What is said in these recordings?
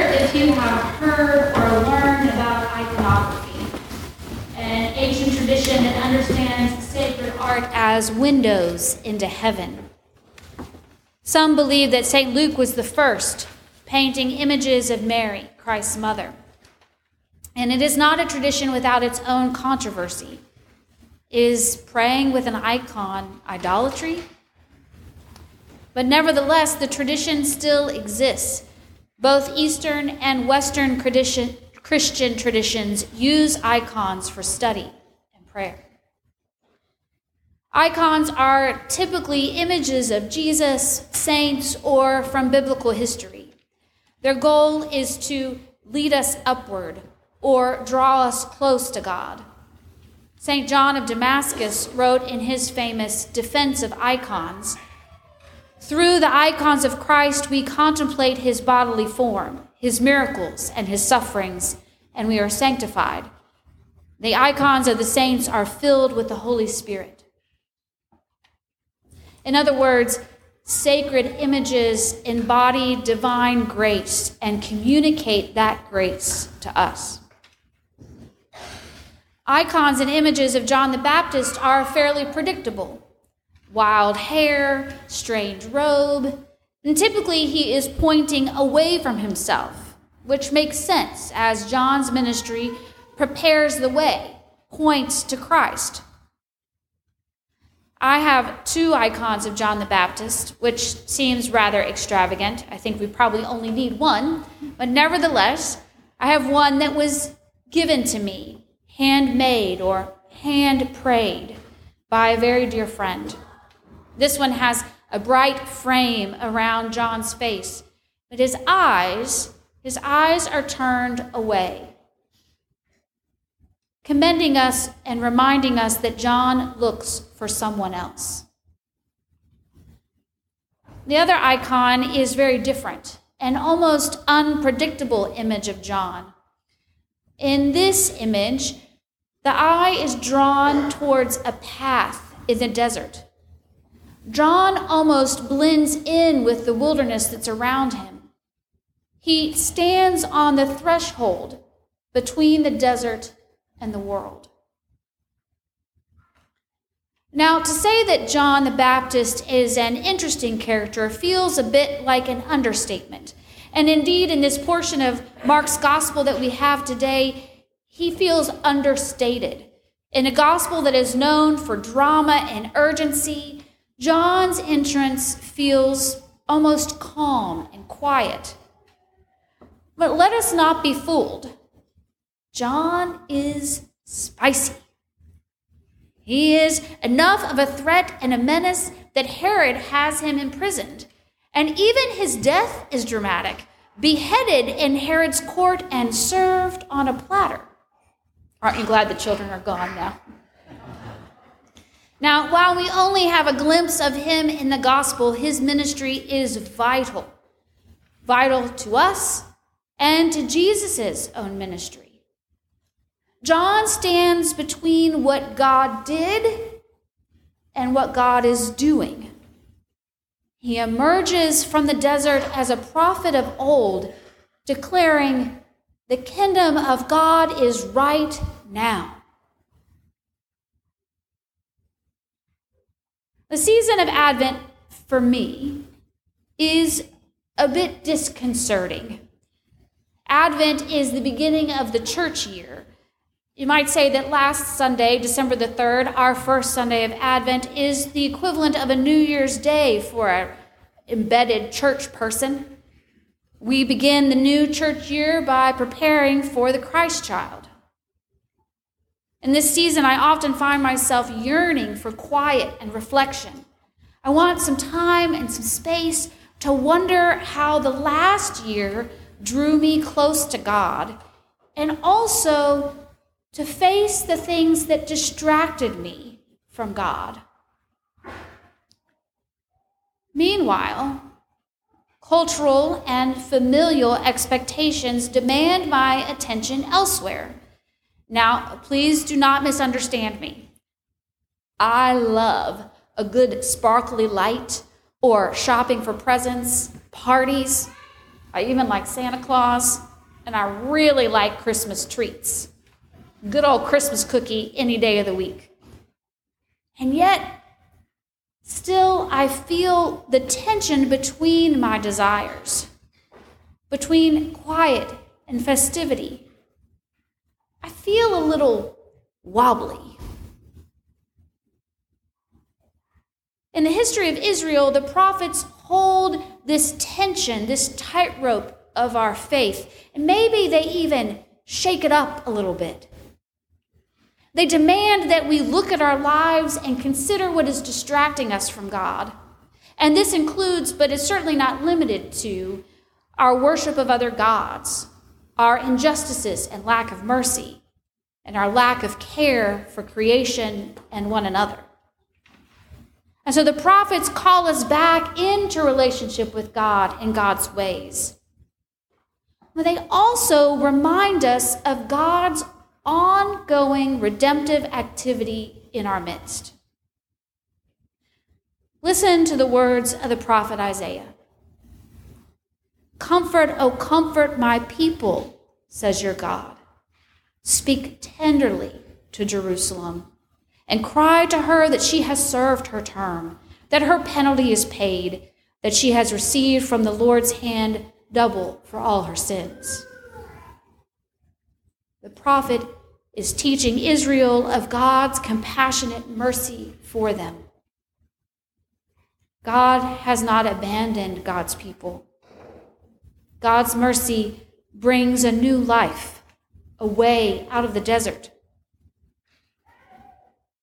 if you have heard or learned about iconography, an ancient tradition that understands sacred art as windows into heaven. Some believe that St. Luke was the first, painting images of Mary, Christ's mother. And it is not a tradition without its own controversy. Is praying with an icon idolatry? But nevertheless, the tradition still exists. Both Eastern and Western Christian traditions use icons for study and prayer. Icons are typically images of Jesus, saints, or from biblical history. Their goal is to lead us upward or draw us close to God. St. John of Damascus wrote in his famous Defense of Icons Through the icons of Christ, we contemplate his bodily form, his miracles, and his sufferings, and we are sanctified. The icons of the saints are filled with the Holy Spirit. In other words, sacred images embody divine grace and communicate that grace to us. Icons and images of John the Baptist are fairly predictable wild hair, strange robe, and typically he is pointing away from himself, which makes sense as John's ministry prepares the way, points to Christ. I have two icons of John the Baptist, which seems rather extravagant. I think we probably only need one, but nevertheless, I have one that was given to me, handmade or hand prayed by a very dear friend. This one has a bright frame around John's face, but his eyes, his eyes are turned away commending us and reminding us that John looks for someone else. The other icon is very different, an almost unpredictable image of John. In this image, the eye is drawn towards a path in the desert. John almost blends in with the wilderness that's around him. He stands on the threshold between the desert and the world. Now, to say that John the Baptist is an interesting character feels a bit like an understatement. And indeed, in this portion of Mark's gospel that we have today, he feels understated. In a gospel that is known for drama and urgency, John's entrance feels almost calm and quiet. But let us not be fooled. John is spicy. He is enough of a threat and a menace that Herod has him imprisoned. And even his death is dramatic beheaded in Herod's court and served on a platter. Aren't you glad the children are gone now? Now, while we only have a glimpse of him in the gospel, his ministry is vital. Vital to us and to Jesus' own ministry. John stands between what God did and what God is doing. He emerges from the desert as a prophet of old, declaring, The kingdom of God is right now. The season of Advent for me is a bit disconcerting. Advent is the beginning of the church year. You might say that last Sunday, December the 3rd, our first Sunday of Advent, is the equivalent of a New Year's Day for an embedded church person. We begin the new church year by preparing for the Christ child. In this season, I often find myself yearning for quiet and reflection. I want some time and some space to wonder how the last year drew me close to God and also to face the things that distracted me from God. Meanwhile, cultural and familial expectations demand my attention elsewhere. Now, please do not misunderstand me. I love a good sparkly light or shopping for presents, parties. I even like Santa Claus, and I really like Christmas treats. Good old Christmas cookie any day of the week. And yet, still, I feel the tension between my desires, between quiet and festivity. I feel a little wobbly. In the history of Israel, the prophets hold this tension, this tightrope of our faith, and maybe they even shake it up a little bit. They demand that we look at our lives and consider what is distracting us from God. And this includes, but is certainly not limited to, our worship of other gods, our injustices and lack of mercy, and our lack of care for creation and one another. And so the prophets call us back into relationship with God and God's ways. But they also remind us of God's ongoing redemptive activity in our midst. Listen to the words of the prophet Isaiah. Comfort, O comfort my people, says your God. Speak tenderly to Jerusalem and cry to her that she has served her term, that her penalty is paid, that she has received from the Lord's hand double for all her sins. The prophet is teaching Israel of God's compassionate mercy for them. God has not abandoned God's people. God's mercy brings a new life, a way out of the desert.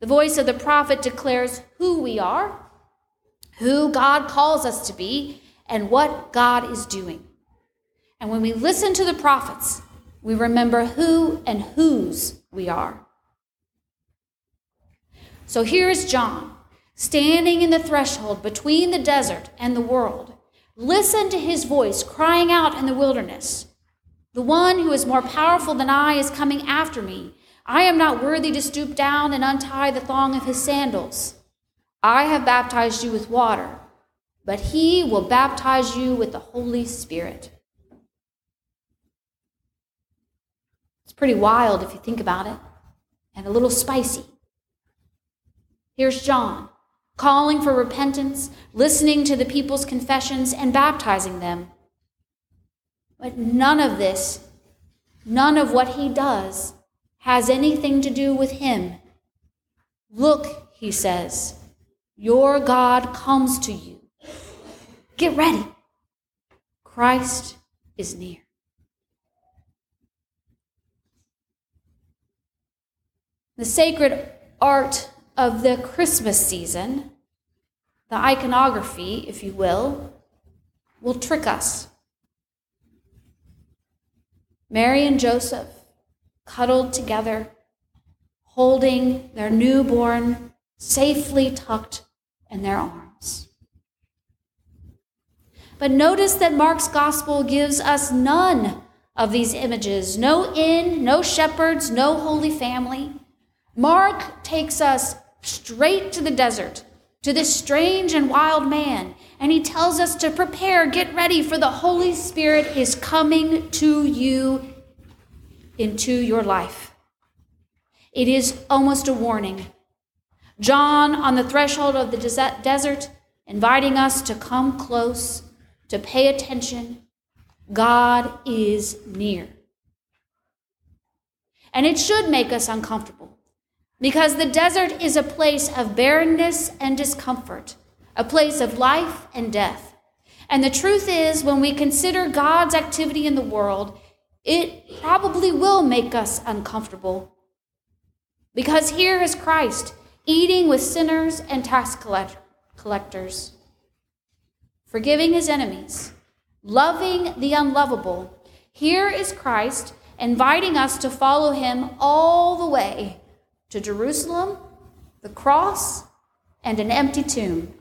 The voice of the prophet declares who we are, who God calls us to be, and what God is doing. And when we listen to the prophets, we remember who and whose we are. So here is John, standing in the threshold between the desert and the world. Listen to his voice crying out in the wilderness. The one who is more powerful than I is coming after me. I am not worthy to stoop down and untie the thong of his sandals. I have baptized you with water, but he will baptize you with the Holy Spirit. It's pretty wild if you think about it, and a little spicy. Here's John calling for repentance, listening to the people's confessions, and baptizing them. But none of this, none of what he does, has anything to do with him. Look, he says, your God comes to you. Get ready. Christ is near. The sacred art of the Christmas season, the iconography, if you will, will trick us. Mary and Joseph cuddled together, holding their newborn safely tucked in their arms. But notice that Mark's gospel gives us none of these images no inn, no shepherds, no holy family. Mark takes us straight to the desert, to this strange and wild man, and he tells us to prepare, get ready, for the Holy Spirit is coming to you into your life. It is almost a warning. John on the threshold of the desert, inviting us to come close, to pay attention. God is near. And it should make us uncomfortable. Because the desert is a place of barrenness and discomfort, a place of life and death. And the truth is, when we consider God's activity in the world, it probably will make us uncomfortable. Because here is Christ eating with sinners and tax collectors, forgiving his enemies, loving the unlovable. Here is Christ inviting us to follow him all the way to Jerusalem, the cross, and an empty tomb.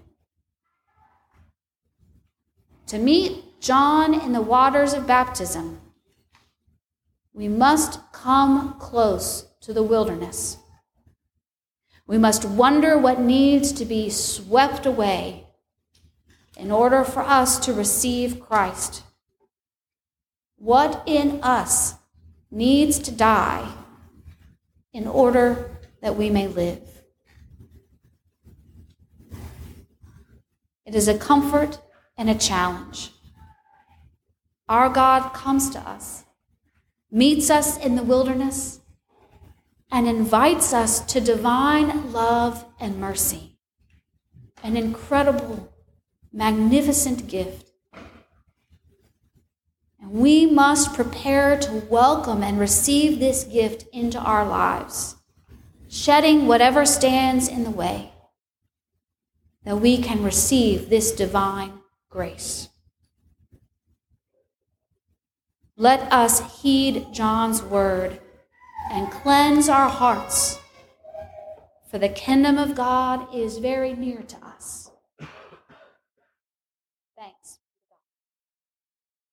To meet John in the waters of baptism, we must come close to the wilderness. We must wonder what needs to be swept away in order for us to receive Christ. what in us needs to die in order that we may live. It is a comfort and a challenge. Our God comes to us, meets us in the wilderness, and invites us to divine love and mercy. An incredible, magnificent gift. And we must prepare to welcome and receive this gift into our lives, shedding whatever stands in the way, that we can receive this divine grace. Let us heed John's word and cleanse our hearts, for the kingdom of God is very near to us.